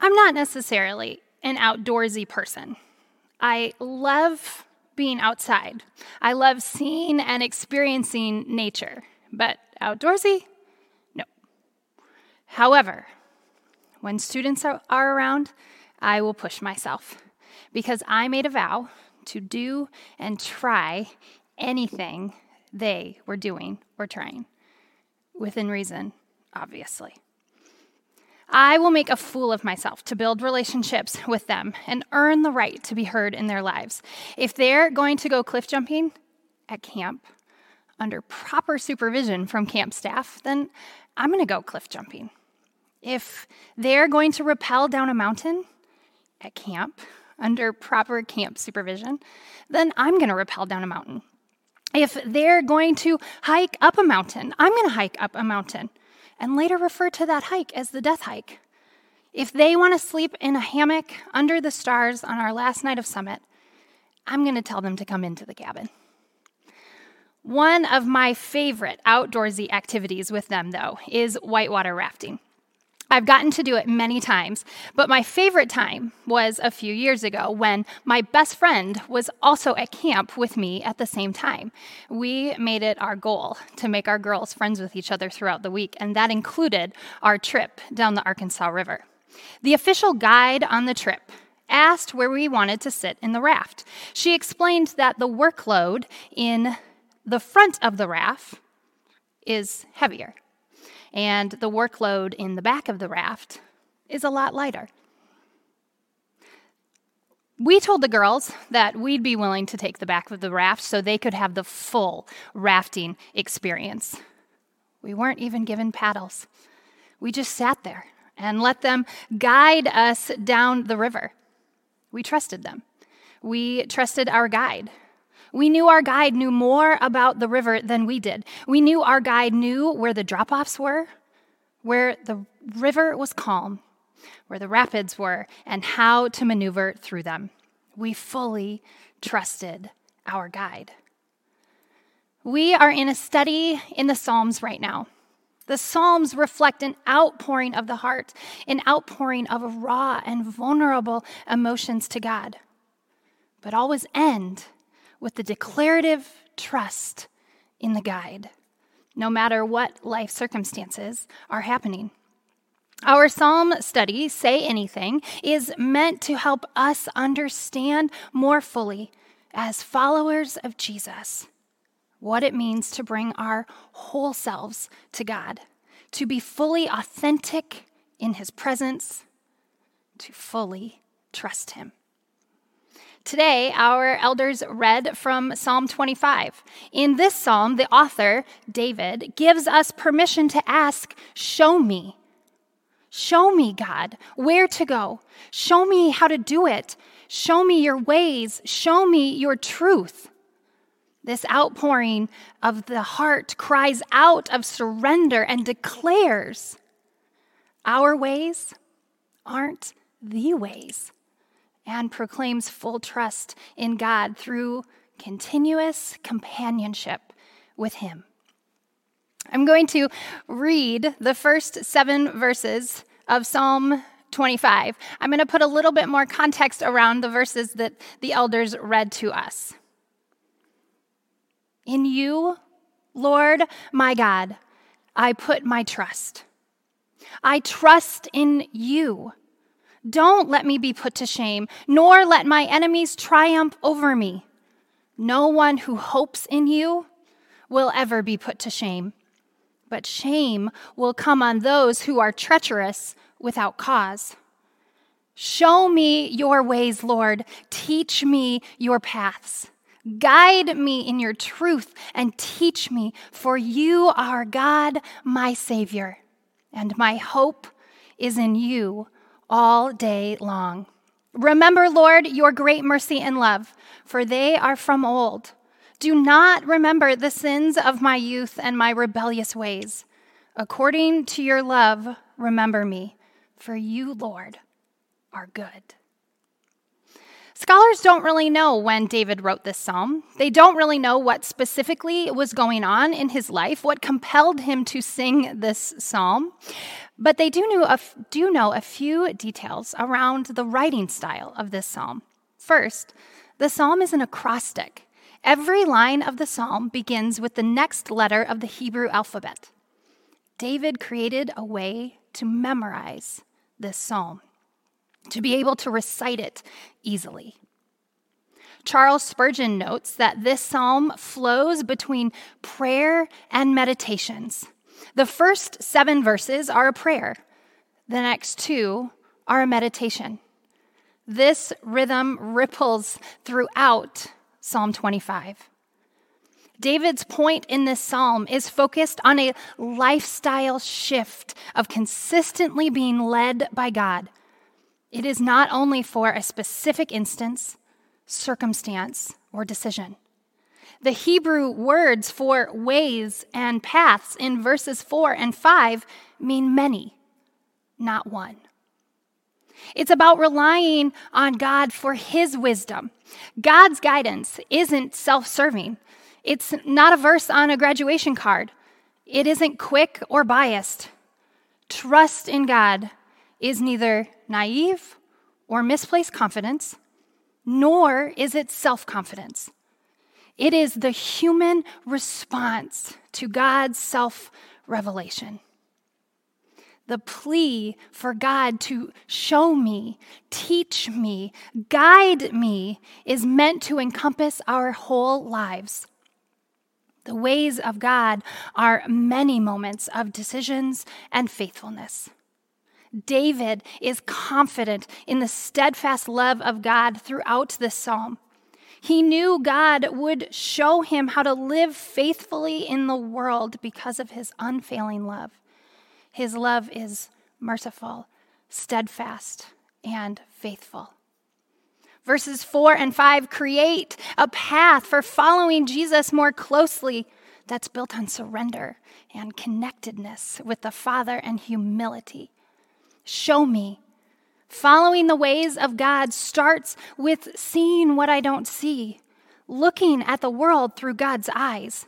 I'm not necessarily an outdoorsy person. I love being outside. I love seeing and experiencing nature, but outdoorsy? No. However, when students are, are around, I will push myself because I made a vow to do and try anything they were doing or trying, within reason, obviously. I will make a fool of myself to build relationships with them and earn the right to be heard in their lives. If they're going to go cliff jumping at camp under proper supervision from camp staff, then I'm going to go cliff jumping. If they're going to rappel down a mountain at camp under proper camp supervision, then I'm going to rappel down a mountain. If they're going to hike up a mountain, I'm going to hike up a mountain and later refer to that hike as the death hike. If they want to sleep in a hammock under the stars on our last night of summit, I'm going to tell them to come into the cabin. One of my favorite outdoorsy activities with them, though, is whitewater rafting. I've gotten to do it many times, but my favorite time was a few years ago when my best friend was also at camp with me at the same time. We made it our goal to make our girls friends with each other throughout the week, and that included our trip down the Arkansas River. The official guide on the trip asked where we wanted to sit in the raft. She explained that the workload in the front of the raft is heavier and the workload in the back of the raft is a lot lighter. We told the girls that we'd be willing to take the back of the raft so they could have the full rafting experience. We weren't even given paddles. We just sat there and let them guide us down the river. We trusted them. We trusted our guide. We knew our guide knew more about the river than we did. We knew our guide knew where the drop offs were, where the river was calm, where the rapids were, and how to maneuver through them. We fully trusted our guide. We are in a study in the Psalms right now. The Psalms reflect an outpouring of the heart, an outpouring of raw and vulnerable emotions to God, but always end with the declarative trust in the guide, no matter what life circumstances are happening. Our psalm study, Say Anything, is meant to help us understand more fully, as followers of Jesus, what it means to bring our whole selves to God, to be fully authentic in His presence, to fully trust Him. Today, our elders read from Psalm 25. In this psalm, the author, David, gives us permission to ask, Show me. Show me, God, where to go. Show me how to do it. Show me your ways. Show me your truth. This outpouring of the heart cries out of surrender and declares, Our ways aren't the ways and proclaims full trust in God through continuous companionship with Him. I'm going to read the first seven verses of Psalm 25. I'm going to put a little bit more context around the verses that the elders read to us. In you, Lord my God, I put my trust. I trust in you. Don't let me be put to shame, nor let my enemies triumph over me. No one who hopes in you will ever be put to shame, but shame will come on those who are treacherous without cause. Show me your ways, Lord. Teach me your paths. Guide me in your truth and teach me, for you are God, my Savior, and my hope is in you all day long. Remember, Lord, your great mercy and love, for they are from old. Do not remember the sins of my youth and my rebellious ways. According to your love, remember me, for you, Lord, are good. Scholars don't really know when David wrote this psalm. They don't really know what specifically was going on in his life, what compelled him to sing this psalm. But they do know, a, do know a few details around the writing style of this psalm. First, the psalm is an acrostic. Every line of the psalm begins with the next letter of the Hebrew alphabet. David created a way to memorize this psalm to be able to recite it easily. Charles Spurgeon notes that this psalm flows between prayer and meditations. The first seven verses are a prayer, the next two are a meditation. This rhythm ripples throughout Psalm 25. David's point in this psalm is focused on a lifestyle shift of consistently being led by God it is not only for a specific instance, circumstance, or decision. The Hebrew words for ways and paths in verses 4 and 5 mean many, not one. It's about relying on God for His wisdom. God's guidance isn't self serving, it's not a verse on a graduation card, it isn't quick or biased. Trust in God is neither naive or misplaced confidence, nor is it self confidence. It is the human response to God's self revelation. The plea for God to show me, teach me, guide me is meant to encompass our whole lives. The ways of God are many moments of decisions and faithfulness. David is confident in the steadfast love of God throughout this psalm. He knew God would show him how to live faithfully in the world because of his unfailing love. His love is merciful, steadfast, and faithful. Verses 4 and 5 create a path for following Jesus more closely that's built on surrender and connectedness with the Father and humility. Show me. Following the ways of God starts with seeing what I don't see, looking at the world through God's eyes.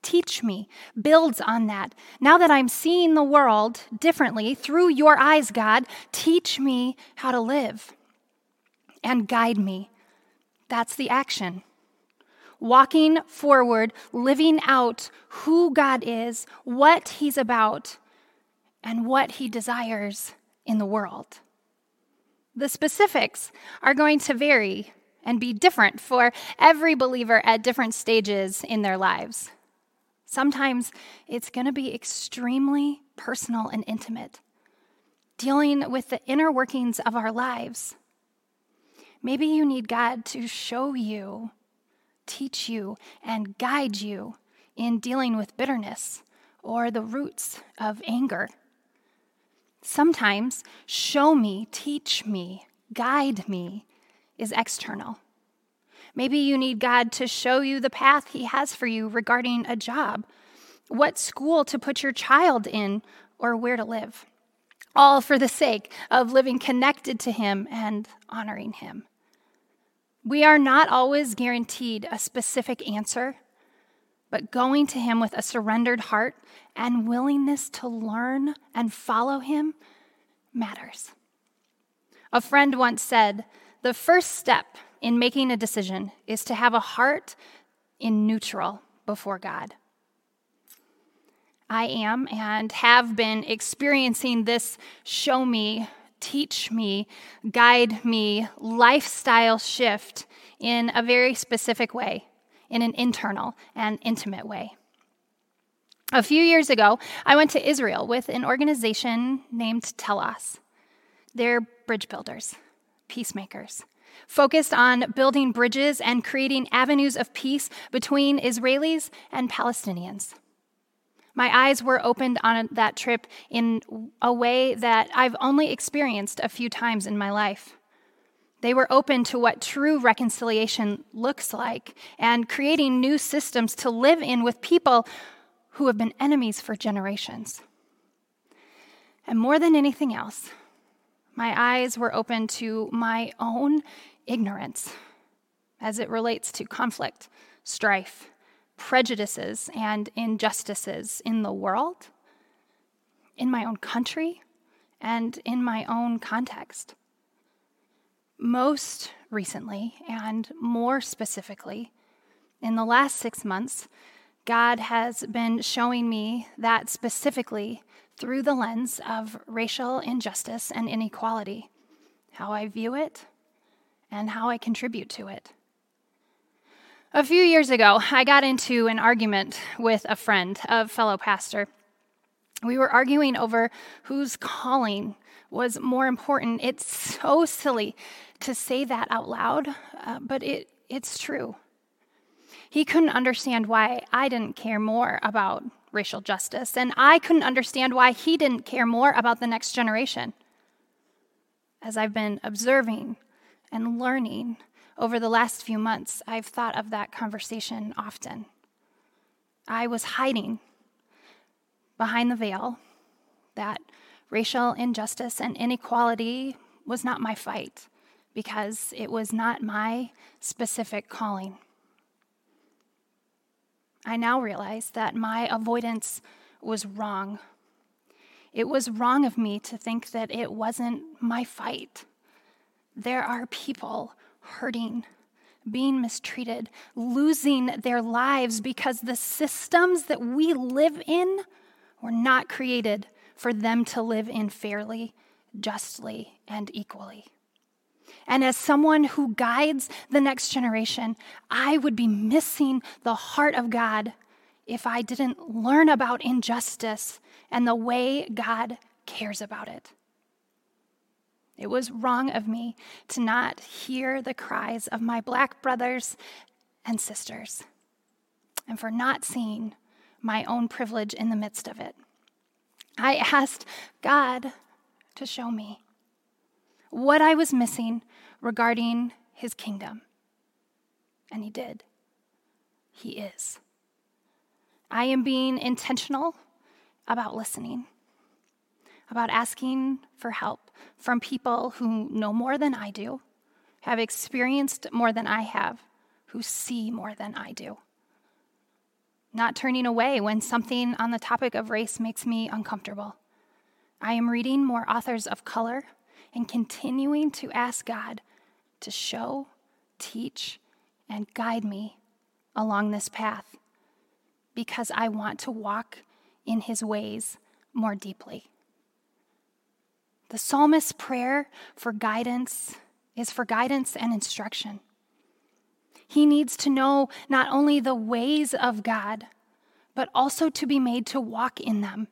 Teach me, builds on that. Now that I'm seeing the world differently through your eyes, God, teach me how to live and guide me. That's the action. Walking forward, living out who God is, what He's about, and what He desires in the world. The specifics are going to vary and be different for every believer at different stages in their lives. Sometimes it's going to be extremely personal and intimate, dealing with the inner workings of our lives. Maybe you need God to show you, teach you, and guide you in dealing with bitterness or the roots of anger Sometimes show me, teach me, guide me is external. Maybe you need God to show you the path He has for you regarding a job, what school to put your child in, or where to live, all for the sake of living connected to Him and honoring Him. We are not always guaranteed a specific answer, but going to Him with a surrendered heart and willingness to learn and follow Him matters. A friend once said, The first step in making a decision is to have a heart in neutral before God. I am and have been experiencing this show me, teach me, guide me lifestyle shift in a very specific way in an internal and intimate way. A few years ago, I went to Israel with an organization named Telos. They're bridge builders, peacemakers, focused on building bridges and creating avenues of peace between Israelis and Palestinians. My eyes were opened on that trip in a way that I've only experienced a few times in my life. They were open to what true reconciliation looks like and creating new systems to live in with people who have been enemies for generations. And more than anything else, my eyes were open to my own ignorance as it relates to conflict, strife, prejudices, and injustices in the world, in my own country, and in my own context. Most recently, and more specifically, in the last six months, God has been showing me that specifically through the lens of racial injustice and inequality, how I view it and how I contribute to it. A few years ago, I got into an argument with a friend, a fellow pastor. We were arguing over whose calling was more important. It's so silly to say that out loud, uh, but it, it's true. He couldn't understand why I didn't care more about racial justice, and I couldn't understand why he didn't care more about the next generation. As I've been observing and learning over the last few months, I've thought of that conversation often. I was hiding behind the veil that racial injustice and inequality was not my fight because it was not my specific calling. I now realize that my avoidance was wrong. It was wrong of me to think that it wasn't my fight. There are people hurting, being mistreated, losing their lives because the systems that we live in were not created for them to live in fairly, justly, and equally. And as someone who guides the next generation, I would be missing the heart of God if I didn't learn about injustice and the way God cares about it. It was wrong of me to not hear the cries of my black brothers and sisters, and for not seeing my own privilege in the midst of it. I asked God to show me what I was missing regarding his kingdom. And he did. He is. I am being intentional about listening about asking for help from people who know more than I do, have experienced more than I have, who see more than I do. Not turning away when something on the topic of race makes me uncomfortable. I am reading more authors of color and continuing to ask God to show, teach, and guide me along this path because I want to walk in his ways more deeply. The psalmist's prayer for guidance is for guidance and instruction. He needs to know not only the ways of God, but also to be made to walk in them.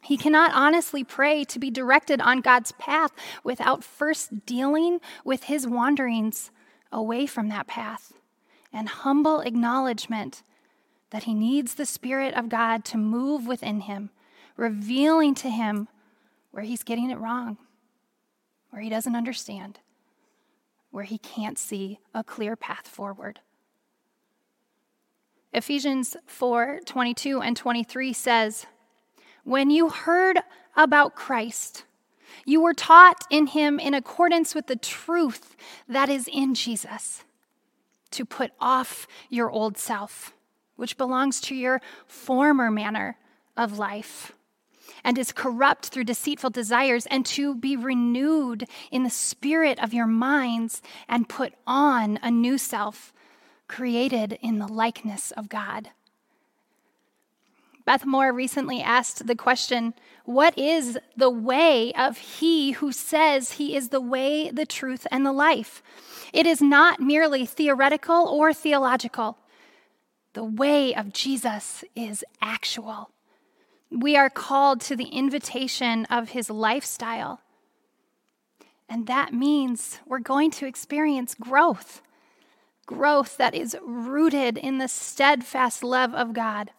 He cannot honestly pray to be directed on God's path without first dealing with his wanderings away from that path and humble acknowledgement that he needs the Spirit of God to move within him, revealing to him where he's getting it wrong, where he doesn't understand, where he can't see a clear path forward. Ephesians 4 22 and 23 says, When you heard about Christ, you were taught in him in accordance with the truth that is in Jesus, to put off your old self, which belongs to your former manner of life and is corrupt through deceitful desires, and to be renewed in the spirit of your minds and put on a new self created in the likeness of God. Beth Moore recently asked the question What is the way of he who says he is the way, the truth, and the life? It is not merely theoretical or theological. The way of Jesus is actual. We are called to the invitation of his lifestyle. And that means we're going to experience growth growth that is rooted in the steadfast love of God.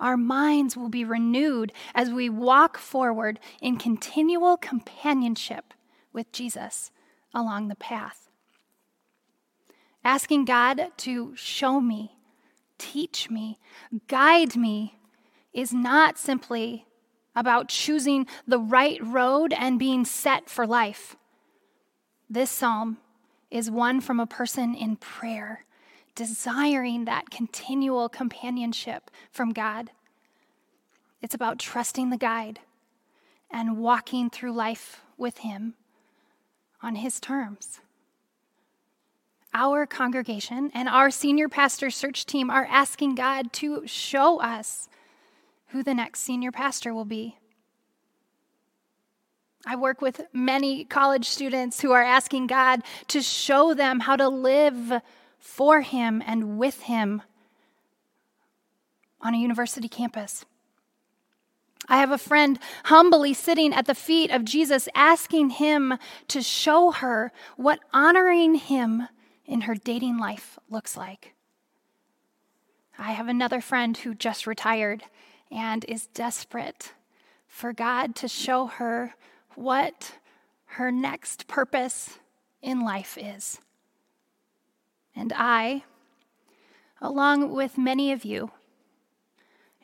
Our minds will be renewed as we walk forward in continual companionship with Jesus along the path. Asking God to show me, teach me, guide me is not simply about choosing the right road and being set for life. This psalm is one from a person in prayer, desiring that continual companionship from God. It's about trusting the guide and walking through life with Him on His terms. Our congregation and our senior pastor search team are asking God to show us who the next senior pastor will be. I work with many college students who are asking God to show them how to live for Him and with Him on a university campus. I have a friend humbly sitting at the feet of Jesus, asking him to show her what honoring him in her dating life looks like. I have another friend who just retired and is desperate for God to show her what her next purpose in life is. And I, along with many of you,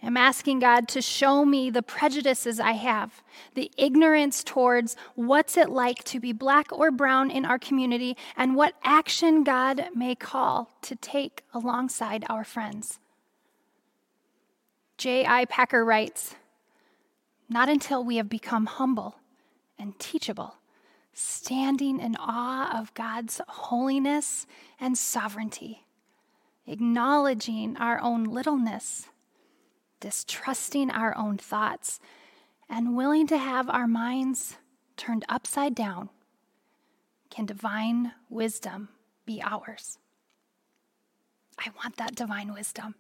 I'm asking God to show me the prejudices I have, the ignorance towards what's it like to be black or brown in our community, and what action God may call to take alongside our friends. J.I. Packer writes Not until we have become humble and teachable, standing in awe of God's holiness and sovereignty, acknowledging our own littleness distrusting our own thoughts, and willing to have our minds turned upside down, can divine wisdom be ours? I want that divine wisdom.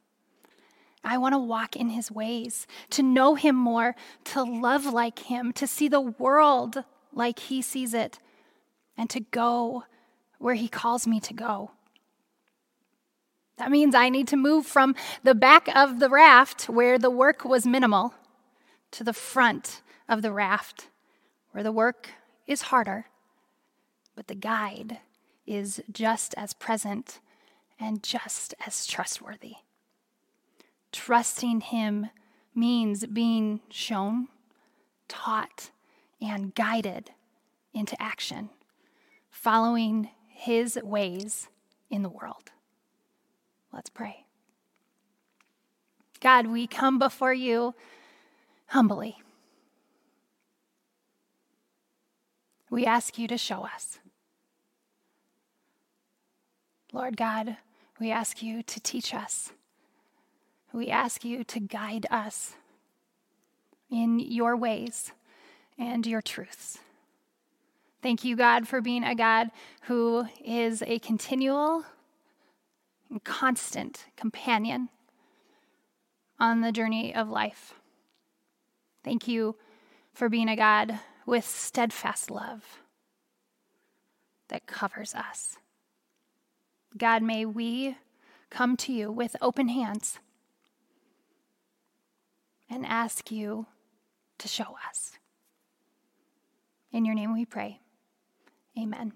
I want to walk in his ways, to know him more, to love like him, to see the world like he sees it, and to go where he calls me to go. That means I need to move from the back of the raft where the work was minimal to the front of the raft where the work is harder, but the guide is just as present and just as trustworthy. Trusting Him means being shown, taught, and guided into action, following His ways in the world. Let's pray. God, we come before you humbly. We ask you to show us. Lord God, we ask you to teach us. We ask you to guide us in your ways and your truths. Thank you, God, for being a God who is a continual and constant companion on the journey of life. Thank you for being a God with steadfast love that covers us. God, may we come to you with open hands and ask you to show us. In your name we pray. Amen.